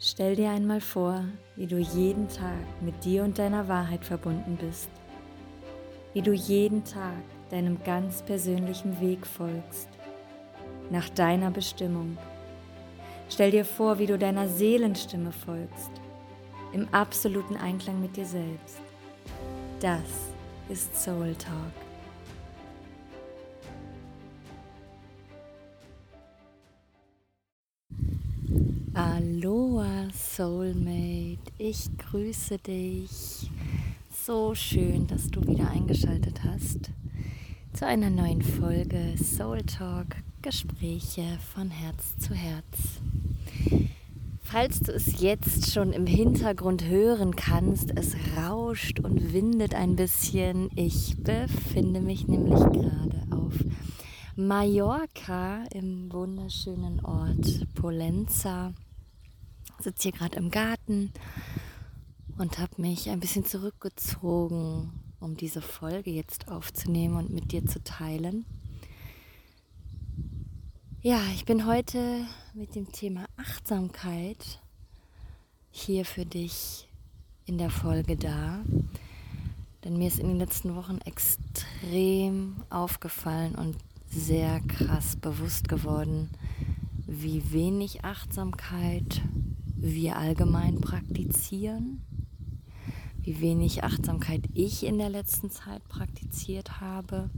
Stell dir einmal vor, wie du jeden Tag mit dir und deiner Wahrheit verbunden bist, wie du jeden Tag deinem ganz persönlichen Weg folgst, nach deiner Bestimmung. Stell dir vor, wie du deiner Seelenstimme folgst, im absoluten Einklang mit dir selbst. Das ist Soul Talk. Soulmate, ich grüße dich. So schön, dass du wieder eingeschaltet hast zu einer neuen Folge Soul Talk Gespräche von Herz zu Herz. Falls du es jetzt schon im Hintergrund hören kannst, es rauscht und windet ein bisschen. Ich befinde mich nämlich gerade auf Mallorca im wunderschönen Ort Polenza sitze hier gerade im Garten und habe mich ein bisschen zurückgezogen, um diese Folge jetzt aufzunehmen und mit dir zu teilen. Ja, ich bin heute mit dem Thema Achtsamkeit hier für dich in der Folge da. Denn mir ist in den letzten Wochen extrem aufgefallen und sehr krass bewusst geworden, wie wenig Achtsamkeit wir allgemein praktizieren, wie wenig Achtsamkeit ich in der letzten Zeit praktiziert habe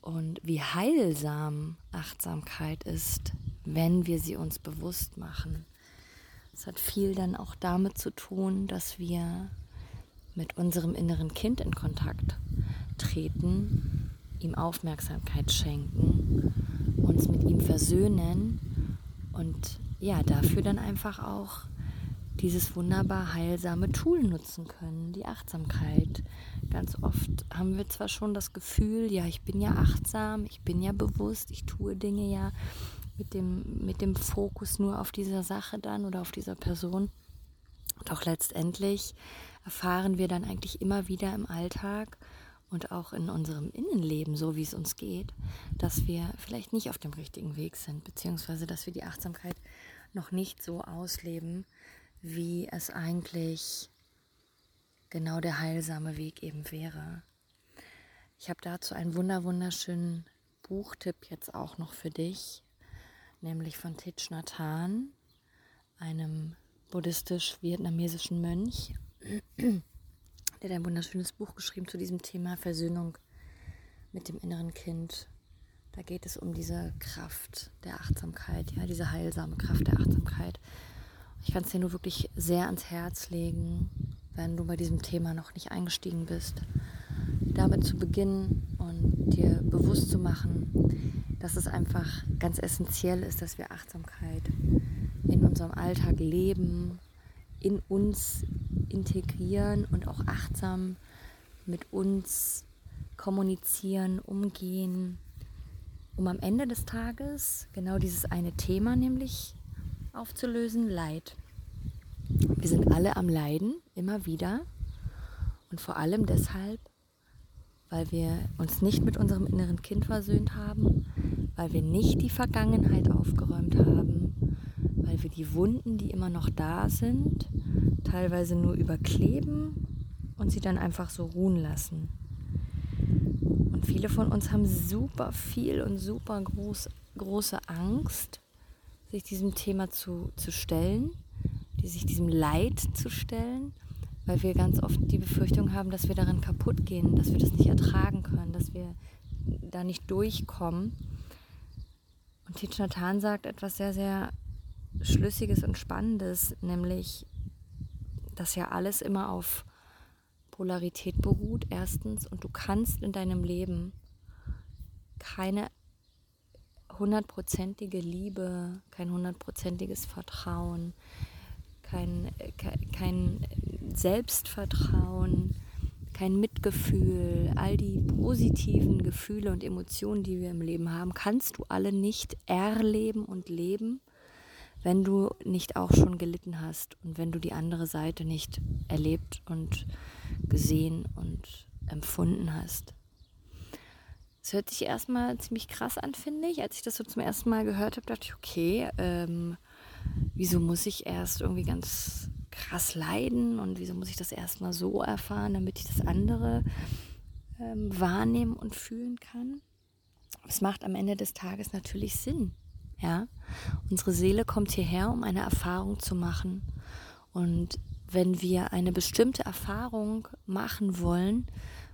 und wie heilsam Achtsamkeit ist, wenn wir sie uns bewusst machen. Es hat viel dann auch damit zu tun, dass wir mit unserem inneren Kind in Kontakt treten, ihm Aufmerksamkeit schenken, uns mit ihm versöhnen und ja, dafür dann einfach auch dieses wunderbar heilsame Tool nutzen können, die Achtsamkeit. Ganz oft haben wir zwar schon das Gefühl, ja, ich bin ja achtsam, ich bin ja bewusst, ich tue Dinge ja mit dem, mit dem Fokus nur auf dieser Sache dann oder auf dieser Person. Doch letztendlich erfahren wir dann eigentlich immer wieder im Alltag und auch in unserem Innenleben, so wie es uns geht, dass wir vielleicht nicht auf dem richtigen Weg sind, beziehungsweise dass wir die Achtsamkeit noch nicht so ausleben, wie es eigentlich genau der heilsame Weg eben wäre. Ich habe dazu einen wunder wunderschönen Buchtipp jetzt auch noch für dich, nämlich von Thich Nhat Hanh, einem buddhistisch-vietnamesischen Mönch, der hat ein wunderschönes Buch geschrieben zu diesem Thema Versöhnung mit dem inneren Kind. Da geht es um diese Kraft der Achtsamkeit, ja, diese heilsame Kraft der Achtsamkeit. Ich kann es dir nur wirklich sehr ans Herz legen, wenn du bei diesem Thema noch nicht eingestiegen bist, damit zu beginnen und dir bewusst zu machen, dass es einfach ganz essentiell ist, dass wir Achtsamkeit in unserem Alltag leben, in uns integrieren und auch achtsam mit uns kommunizieren, umgehen, um am Ende des Tages genau dieses eine Thema nämlich aufzulösen, Leid. Wir sind alle am Leiden, immer wieder. Und vor allem deshalb, weil wir uns nicht mit unserem inneren Kind versöhnt haben, weil wir nicht die Vergangenheit aufgeräumt haben, weil wir die Wunden, die immer noch da sind, teilweise nur überkleben und sie dann einfach so ruhen lassen. Und viele von uns haben super viel und super groß, große Angst, sich diesem Thema zu, zu stellen, die sich diesem Leid zu stellen, weil wir ganz oft die Befürchtung haben, dass wir darin kaputt gehen, dass wir das nicht ertragen können, dass wir da nicht durchkommen. Und Thich Nhat Hanh sagt etwas sehr, sehr Schlüssiges und Spannendes, nämlich, dass ja alles immer auf Polarität beruht, erstens, und du kannst in deinem Leben keine hundertprozentige Liebe, kein hundertprozentiges Vertrauen, kein, kein Selbstvertrauen, kein Mitgefühl, all die positiven Gefühle und Emotionen, die wir im Leben haben, kannst du alle nicht erleben und leben, wenn du nicht auch schon gelitten hast und wenn du die andere Seite nicht erlebt und gesehen und empfunden hast. Es hört sich erstmal ziemlich krass an, finde ich. Als ich das so zum ersten Mal gehört habe, dachte ich, okay, ähm, wieso muss ich erst irgendwie ganz krass leiden und wieso muss ich das erstmal so erfahren, damit ich das andere ähm, wahrnehmen und fühlen kann. Es macht am Ende des Tages natürlich Sinn. Ja, unsere Seele kommt hierher, um eine Erfahrung zu machen. Und wenn wir eine bestimmte Erfahrung machen wollen,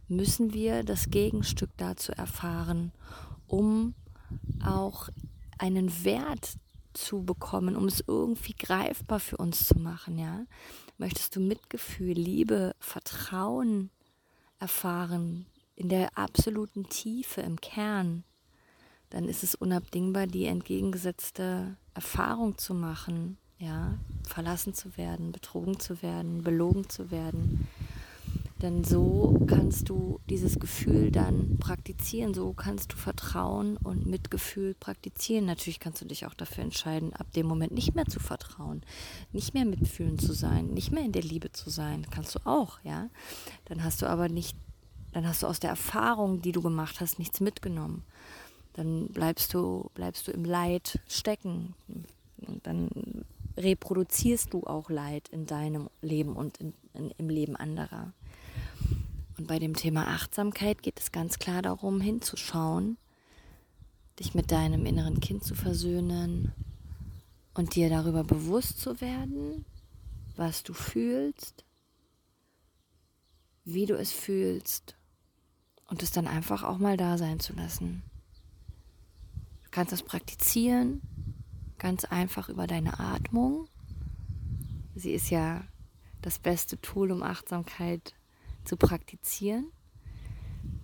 müssen wir das Gegenstück dazu erfahren, um auch einen Wert zu bekommen, um es irgendwie greifbar für uns zu machen, ja? Möchtest du Mitgefühl, Liebe, Vertrauen erfahren in der absoluten Tiefe im Kern, dann ist es unabdingbar, die entgegengesetzte Erfahrung zu machen, ja, verlassen zu werden, betrogen zu werden, belogen zu werden, denn so kannst du dieses Gefühl dann praktizieren, so kannst du Vertrauen und Mitgefühl praktizieren. Natürlich kannst du dich auch dafür entscheiden, ab dem Moment nicht mehr zu vertrauen, nicht mehr mitfühlen zu sein, nicht mehr in der Liebe zu sein. Kannst du auch, ja. Dann hast du aber nicht, dann hast du aus der Erfahrung, die du gemacht hast, nichts mitgenommen. Dann bleibst du, bleibst du im Leid stecken. Und dann reproduzierst du auch Leid in deinem Leben und in, in, im Leben anderer. Und bei dem Thema Achtsamkeit geht es ganz klar darum, hinzuschauen, dich mit deinem inneren Kind zu versöhnen und dir darüber bewusst zu werden, was du fühlst, wie du es fühlst und es dann einfach auch mal da sein zu lassen. Du kannst das praktizieren, ganz einfach über deine Atmung. Sie ist ja das beste Tool, um Achtsamkeit zu zu praktizieren.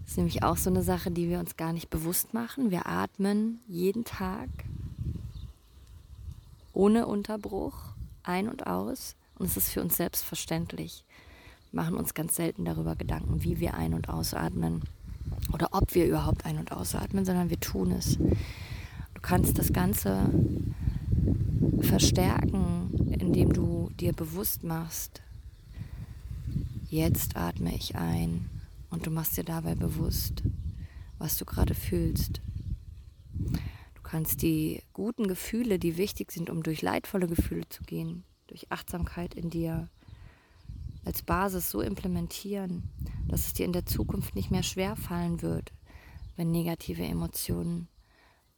Das ist nämlich auch so eine Sache, die wir uns gar nicht bewusst machen. Wir atmen jeden Tag ohne Unterbruch ein und aus und es ist für uns selbstverständlich. Wir machen uns ganz selten darüber Gedanken, wie wir ein- und ausatmen oder ob wir überhaupt ein- und ausatmen, sondern wir tun es. Du kannst das Ganze verstärken, indem du dir bewusst machst, Jetzt atme ich ein und du machst dir dabei bewusst, was du gerade fühlst. Du kannst die guten Gefühle, die wichtig sind, um durch leidvolle Gefühle zu gehen, durch Achtsamkeit in dir als Basis so implementieren, dass es dir in der Zukunft nicht mehr schwer fallen wird, wenn negative Emotionen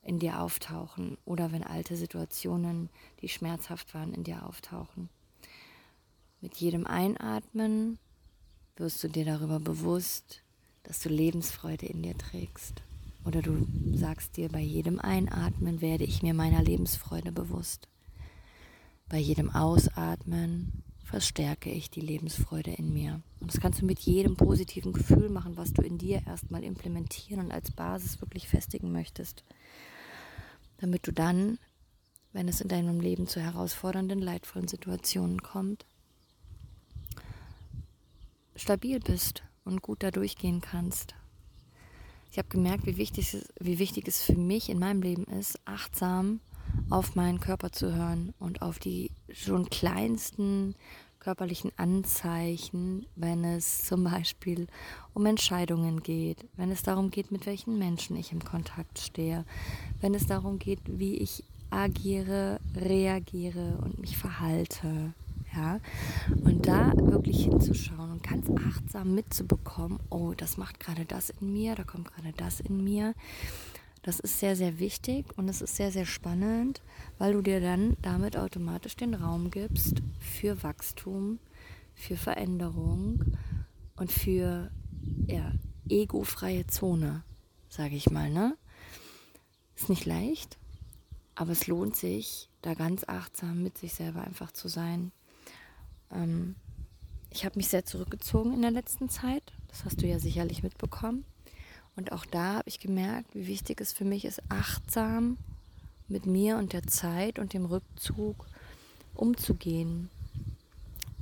in dir auftauchen oder wenn alte Situationen, die schmerzhaft waren, in dir auftauchen. Mit jedem Einatmen wirst du dir darüber bewusst, dass du Lebensfreude in dir trägst. Oder du sagst dir, bei jedem Einatmen werde ich mir meiner Lebensfreude bewusst. Bei jedem Ausatmen verstärke ich die Lebensfreude in mir. Und das kannst du mit jedem positiven Gefühl machen, was du in dir erstmal implementieren und als Basis wirklich festigen möchtest. Damit du dann, wenn es in deinem Leben zu herausfordernden, leidvollen Situationen kommt, stabil bist und gut da durchgehen kannst. Ich habe gemerkt, wie wichtig, wie wichtig es für mich in meinem Leben ist, achtsam auf meinen Körper zu hören und auf die schon kleinsten körperlichen Anzeichen, wenn es zum Beispiel um Entscheidungen geht, wenn es darum geht, mit welchen Menschen ich im Kontakt stehe, wenn es darum geht, wie ich agiere, reagiere und mich verhalte, ja, und da wirklich hinzuschauen und ganz achtsam mitzubekommen, oh, das macht gerade das in mir, da kommt gerade das in mir. Das ist sehr, sehr wichtig und es ist sehr, sehr spannend, weil du dir dann damit automatisch den Raum gibst für Wachstum, für Veränderung und für ja, egofreie Zone, sage ich mal. Ne? Ist nicht leicht, aber es lohnt sich, da ganz achtsam mit sich selber einfach zu sein ähm, ich habe mich sehr zurückgezogen in der letzten Zeit. Das hast du ja sicherlich mitbekommen. Und auch da habe ich gemerkt, wie wichtig es für mich ist, achtsam mit mir und der Zeit und dem Rückzug umzugehen.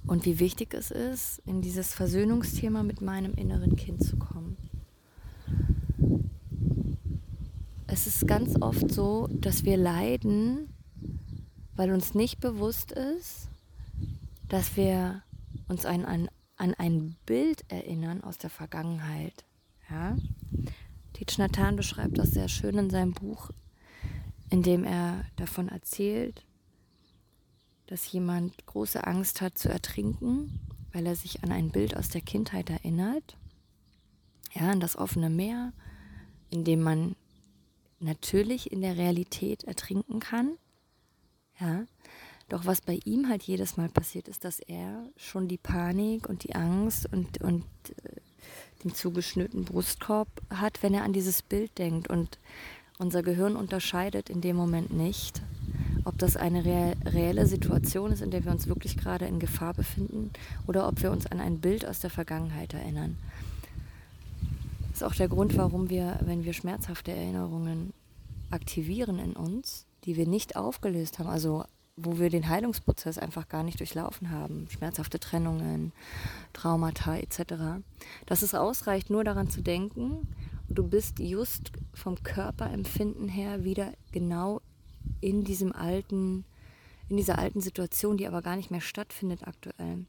Und wie wichtig es ist, in dieses Versöhnungsthema mit meinem inneren Kind zu kommen. Es ist ganz oft so, dass wir leiden, weil uns nicht bewusst ist, dass wir uns an, an, an ein Bild erinnern aus der Vergangenheit. Ja? Thich Nhat beschreibt das sehr schön in seinem Buch, in dem er davon erzählt, dass jemand große Angst hat zu ertrinken, weil er sich an ein Bild aus der Kindheit erinnert. Ja, an das offene Meer, in dem man natürlich in der Realität ertrinken kann. Ja, doch was bei ihm halt jedes Mal passiert ist, dass er schon die Panik und die Angst und, und äh, den zugeschnürten Brustkorb hat, wenn er an dieses Bild denkt. Und unser Gehirn unterscheidet in dem Moment nicht, ob das eine reelle Situation ist, in der wir uns wirklich gerade in Gefahr befinden oder ob wir uns an ein Bild aus der Vergangenheit erinnern. Das ist auch der Grund, warum wir, wenn wir schmerzhafte Erinnerungen aktivieren in uns, die wir nicht aufgelöst haben, also wo wir den Heilungsprozess einfach gar nicht durchlaufen haben, schmerzhafte Trennungen, Traumata etc., dass es ausreicht, nur daran zu denken, du bist just vom Körperempfinden her wieder genau in diesem alten, in dieser alten Situation, die aber gar nicht mehr stattfindet aktuell.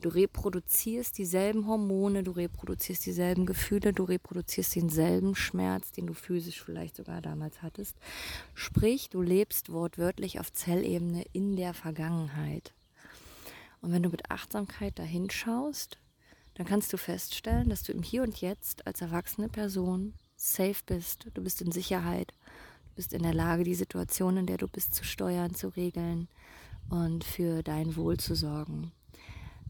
Du reproduzierst dieselben Hormone, du reproduzierst dieselben Gefühle, du reproduzierst denselben Schmerz, den du physisch vielleicht sogar damals hattest. Sprich, du lebst wortwörtlich auf Zellebene in der Vergangenheit. Und wenn du mit Achtsamkeit dahin schaust, dann kannst du feststellen, dass du im Hier und Jetzt als erwachsene Person safe bist. Du bist in Sicherheit. Bist in der Lage, die Situation, in der du bist, zu steuern, zu regeln und für dein Wohl zu sorgen.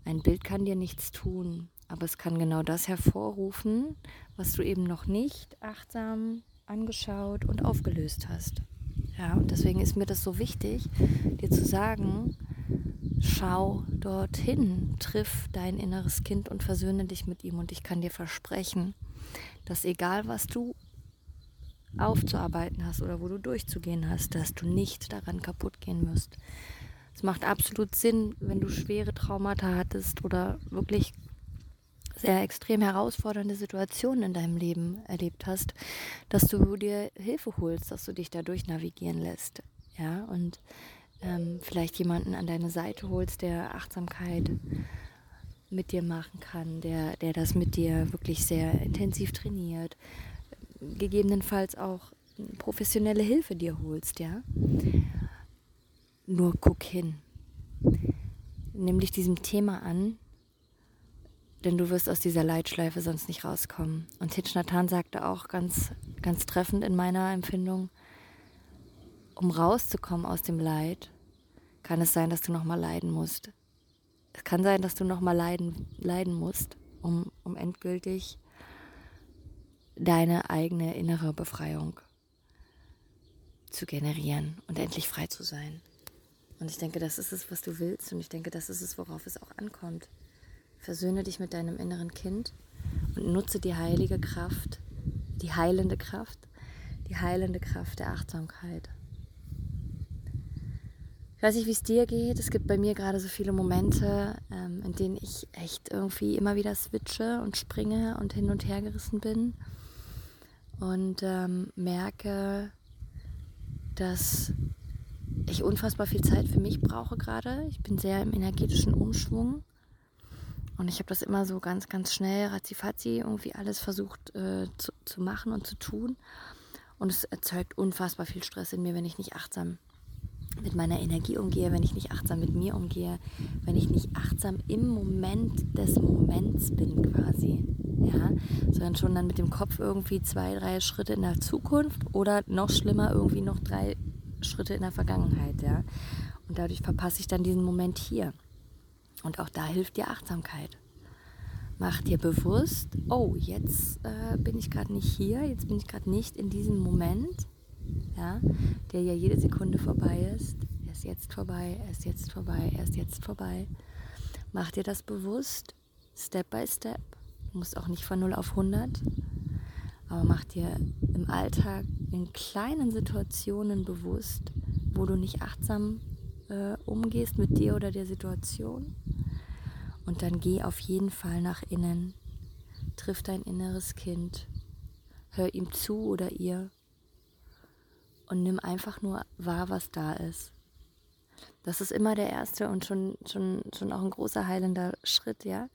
Ein Bild kann dir nichts tun, aber es kann genau das hervorrufen, was du eben noch nicht achtsam angeschaut und aufgelöst hast. Ja, und deswegen ist mir das so wichtig, dir zu sagen, schau dorthin, triff dein inneres Kind und versöhne dich mit ihm. Und ich kann dir versprechen, dass egal was du aufzuarbeiten hast oder wo du durchzugehen hast, dass du nicht daran kaputt gehen wirst. Es macht absolut Sinn, wenn du schwere Traumata hattest oder wirklich sehr extrem herausfordernde Situationen in deinem Leben erlebt hast, dass du dir Hilfe holst, dass du dich dadurch navigieren lässt. Ja, und ähm, vielleicht jemanden an deine Seite holst, der Achtsamkeit mit dir machen kann, der, der das mit dir wirklich sehr intensiv trainiert, gegebenenfalls auch professionelle Hilfe dir holst, ja. Nur guck hin. Nimm dich diesem Thema an, denn du wirst aus dieser Leitschleife sonst nicht rauskommen. Und Thich Nhat sagte auch ganz, ganz treffend in meiner Empfindung, um rauszukommen aus dem Leid, kann es sein, dass du nochmal leiden musst. Es kann sein, dass du nochmal leiden, leiden musst, um, um endgültig deine eigene innere Befreiung zu generieren und endlich frei zu sein. Und ich denke, das ist es, was du willst. Und ich denke, das ist es, worauf es auch ankommt. Versöhne dich mit deinem inneren Kind und nutze die heilige Kraft, die heilende Kraft, die heilende Kraft der Achtsamkeit. Ich weiß nicht, wie es dir geht. Es gibt bei mir gerade so viele Momente, ähm, in denen ich echt irgendwie immer wieder switche und springe und hin und her gerissen bin und ähm, merke, dass ich unfassbar viel Zeit für mich brauche gerade. Ich bin sehr im energetischen Umschwung. Und ich habe das immer so ganz, ganz schnell, ratzifatzi, irgendwie alles versucht äh, zu, zu machen und zu tun. Und es erzeugt unfassbar viel Stress in mir, wenn ich nicht achtsam mit meiner Energie umgehe, wenn ich nicht achtsam mit mir umgehe, wenn ich nicht achtsam im Moment des Moments bin quasi. Ja, sondern schon dann mit dem Kopf irgendwie zwei, drei Schritte in der Zukunft oder noch schlimmer irgendwie noch drei Schritte in der Vergangenheit, ja. Und dadurch verpasse ich dann diesen Moment hier. Und auch da hilft dir Achtsamkeit. Mach dir bewusst, oh, jetzt äh, bin ich gerade nicht hier, jetzt bin ich gerade nicht in diesem Moment, ja, der ja jede Sekunde vorbei ist. Er ist jetzt vorbei, er ist jetzt vorbei, er ist jetzt vorbei. Mach dir das bewusst, Step by Step. Musst auch nicht von 0 auf 100, aber mach dir im Alltag in kleinen Situationen bewusst, wo du nicht achtsam äh, umgehst mit dir oder der Situation. Und dann geh auf jeden Fall nach innen, triff dein inneres Kind, hör ihm zu oder ihr. Und nimm einfach nur wahr, was da ist. Das ist immer der erste und schon, schon, schon auch ein großer heilender Schritt, ja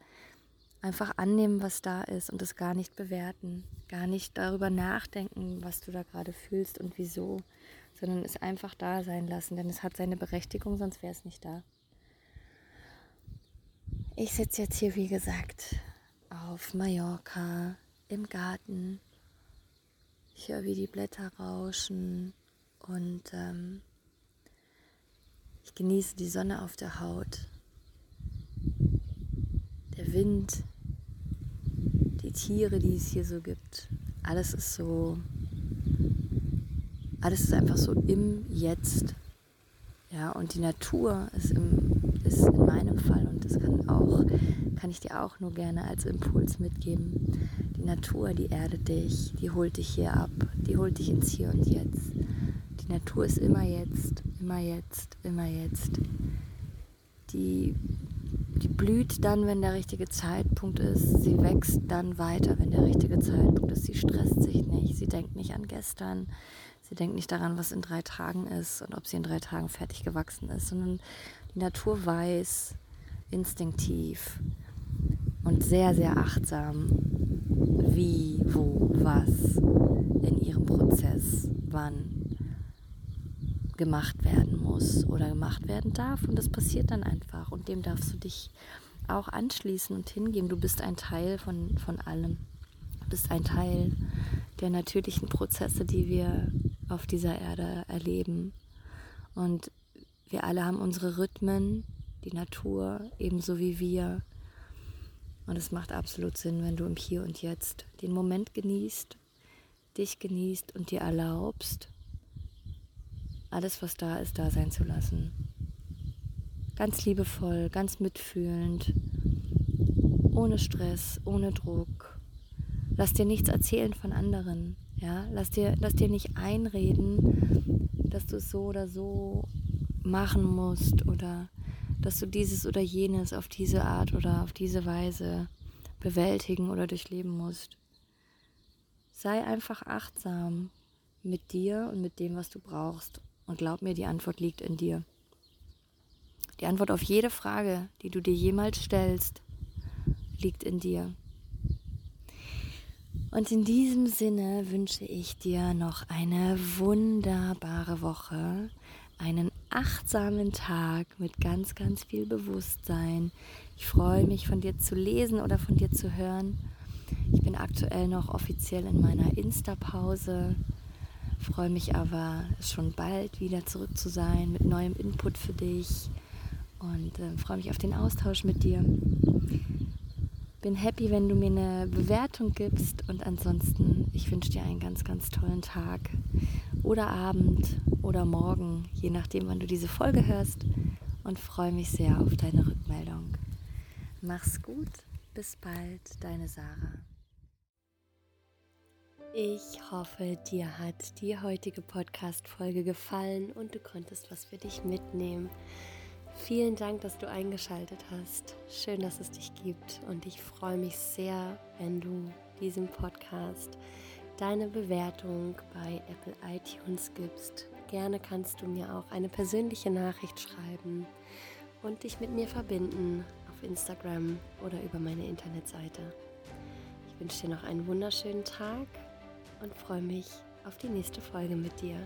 einfach annehmen, was da ist und es gar nicht bewerten, gar nicht darüber nachdenken, was du da gerade fühlst und wieso, sondern es einfach da sein lassen, denn es hat seine Berechtigung, sonst wäre es nicht da. Ich sitze jetzt hier, wie gesagt, auf Mallorca im Garten. Ich höre, wie die Blätter rauschen und ähm, ich genieße die Sonne auf der Haut. Der Wind, die Tiere, die es hier so gibt. Alles ist so, alles ist einfach so im Jetzt. Ja, und die Natur ist, im, ist in meinem Fall, und das kann auch, kann ich dir auch nur gerne als Impuls mitgeben. Die Natur, die erdet dich, die holt dich hier ab, die holt dich ins Hier und Jetzt. Die Natur ist immer jetzt, immer jetzt, immer jetzt. Die, die blüht dann, wenn der richtige Zeitpunkt ist. Sie wächst dann weiter, wenn der richtige Zeitpunkt ist. Sie stresst sich nicht, sie denkt nicht an gestern Sie denkt nicht daran, was in drei Tagen ist und ob sie in drei Tagen fertig gewachsen ist, sondern die Natur weiß instinktiv und sehr, sehr achtsam, wie, wo, was in ihrem Prozess wann gemacht werden muss oder gemacht werden darf. Und das passiert dann einfach. Und dem darfst du dich auch anschließen und hingeben. Du bist ein Teil von, von allem. Du bist ein Teil der natürlichen Prozesse, die wir auf dieser Erde erleben. Und wir alle haben unsere Rhythmen, die Natur ebenso wie wir. Und es macht absolut Sinn, wenn du im Hier und Jetzt den Moment genießt, dich genießt und dir erlaubst, alles, was da ist, da sein zu lassen. Ganz liebevoll, ganz mitfühlend, ohne Stress, ohne Druck. Lass dir nichts erzählen von anderen. Ja, lass dir, lass dir nicht einreden, dass du es so oder so machen musst oder dass du dieses oder jenes auf diese Art oder auf diese Weise bewältigen oder durchleben musst. Sei einfach achtsam mit dir und mit dem, was du brauchst. Und glaub mir, die Antwort liegt in dir. Die Antwort auf jede Frage, die du dir jemals stellst, liegt in dir. Und in diesem Sinne wünsche ich dir noch eine wunderbare Woche, einen achtsamen Tag mit ganz, ganz viel Bewusstsein. Ich freue mich von dir zu lesen oder von dir zu hören. Ich bin aktuell noch offiziell in meiner Insta-Pause, freue mich aber schon bald wieder zurück zu sein mit neuem Input für dich und äh, freue mich auf den Austausch mit dir. Bin happy, wenn du mir eine Bewertung gibst und ansonsten, ich wünsche dir einen ganz, ganz tollen Tag oder Abend oder Morgen, je nachdem, wann du diese Folge hörst und freue mich sehr auf deine Rückmeldung. Mach's gut, bis bald, deine Sarah. Ich hoffe, dir hat die heutige Podcast-Folge gefallen und du konntest was für dich mitnehmen. Vielen Dank, dass du eingeschaltet hast. Schön, dass es dich gibt und ich freue mich sehr, wenn du diesem Podcast deine Bewertung bei Apple iTunes gibst. Gerne kannst du mir auch eine persönliche Nachricht schreiben und dich mit mir verbinden auf Instagram oder über meine Internetseite. Ich wünsche dir noch einen wunderschönen Tag und freue mich auf die nächste Folge mit dir.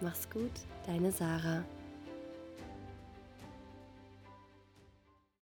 Mach's gut, deine Sarah.